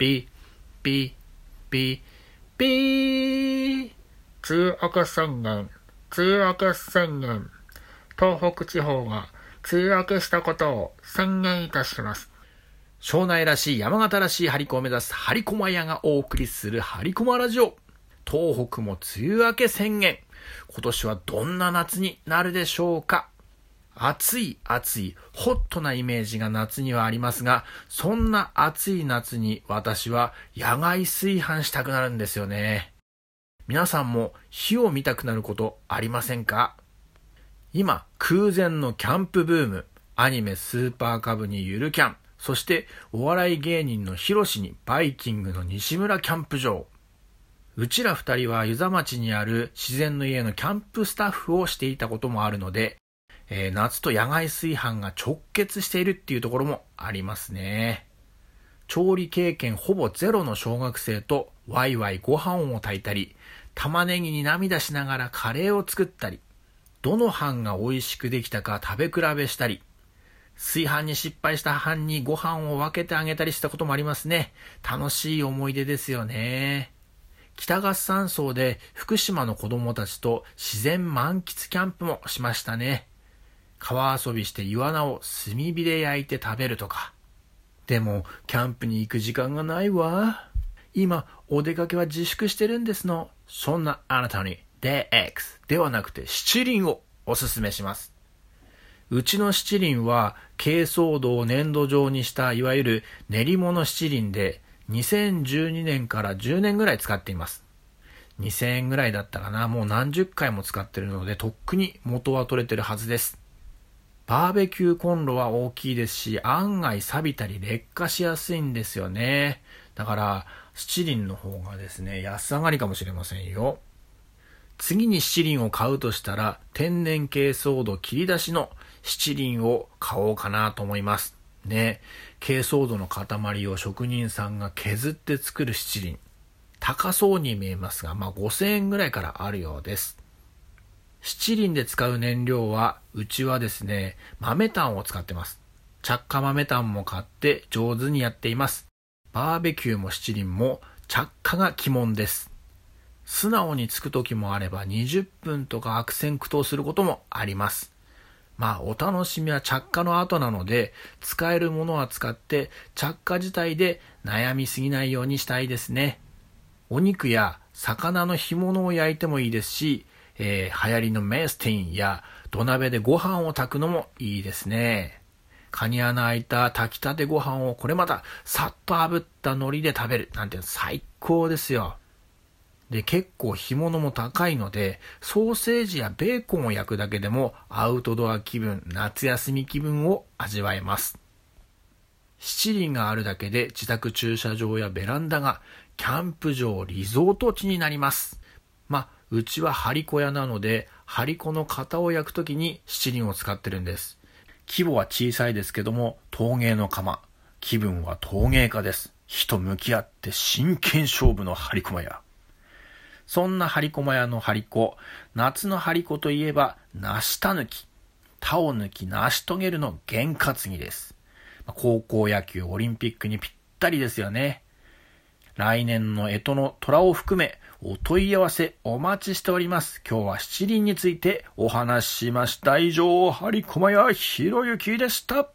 ピー、ピ、ピ、ピー。梅雨明け宣言、梅雨明け宣言。東北地方が梅雨明けしたことを宣言いたします。庄内らしい山形らしい張り子を目指す張り駒屋がお送りする張り駒ラジオ。東北も梅雨明け宣言。今年はどんな夏になるでしょうか暑い暑い、ホットなイメージが夏にはありますが、そんな暑い夏に私は野外炊飯したくなるんですよね。皆さんも火を見たくなることありませんか？今、空前のキャンプブーム、アニメスーパーカブにゆるキャン、そしてお笑い芸人のヒロシにバイキングの西村キャンプ場。うちら二人は湯沢町にある自然の家のキャンプスタッフをしていたこともあるので、えー、夏と野外炊飯が直結しているっていうところもありますね。調理経験ほぼゼロの小学生とワイワイご飯を炊いたり、玉ねぎに涙しながらカレーを作ったり、どの飯が美味しくできたか食べ比べしたり、炊飯に失敗した飯にご飯を分けてあげたりしたこともありますね。楽しい思い出ですよね。北合山荘で福島の子供たちと自然満喫キャンプもしましたね。川遊びしてイワナを炭火で焼いて食べるとか。でも、キャンプに行く時間がないわ。今、お出かけは自粛してるんですの。そんなあなたに、デ X ではなくて七輪をおすすめします。うちの七輪は、珪藻土を粘土状にしたいわゆる練り物七輪で、2012年から10年ぐらい使っています。2000円ぐらいだったかな。もう何十回も使ってるので、とっくに元は取れてるはずです。バーベキューコンロは大きいですし、案外錆びたり劣化しやすいんですよね。だから、七輪の方がですね、安上がりかもしれませんよ。次に七輪を買うとしたら、天然珪藻土切り出しの七輪を買おうかなと思います。ね。珪藻土の塊を職人さんが削って作る七輪。高そうに見えますが、まあ5000円ぐらいからあるようです。七輪で使う燃料は、うちはですね、豆炭を使ってます。着火豆炭も買って上手にやっています。バーベキューも七輪も着火が鬼門です。素直につく時もあれば20分とか悪戦苦闘することもあります。まあお楽しみは着火の後なので使えるものは使って着火自体で悩みすぎないようにしたいですね。お肉や魚の干物を焼いてもいいですしえー、流行りのメスティンや土鍋でご飯を炊くのもいいですね。カニ穴開いた炊きたてご飯をこれまたさっと炙った海苔で食べるなんて最高ですよ。で、結構干物も高いので、ソーセージやベーコンを焼くだけでもアウトドア気分、夏休み気分を味わえます。七輪があるだけで自宅駐車場やベランダがキャンプ場、リゾート地になります。まあ、うちは張り子屋なので、張り子の型を焼くときに七輪を使ってるんです。規模は小さいですけども、陶芸の窯。気分は陶芸家です。火と向き合って真剣勝負の張り駒屋。そんな張り駒屋の張り子、夏の張り子といえば、梨たぬき。田を抜き成し遂げるの験担ぎです。高校野球、オリンピックにぴったりですよね。来年の干支の虎を含め、お問い合わせお待ちしております。今日は七輪についてお話ししました。以上、張駒屋ひろゆきでした。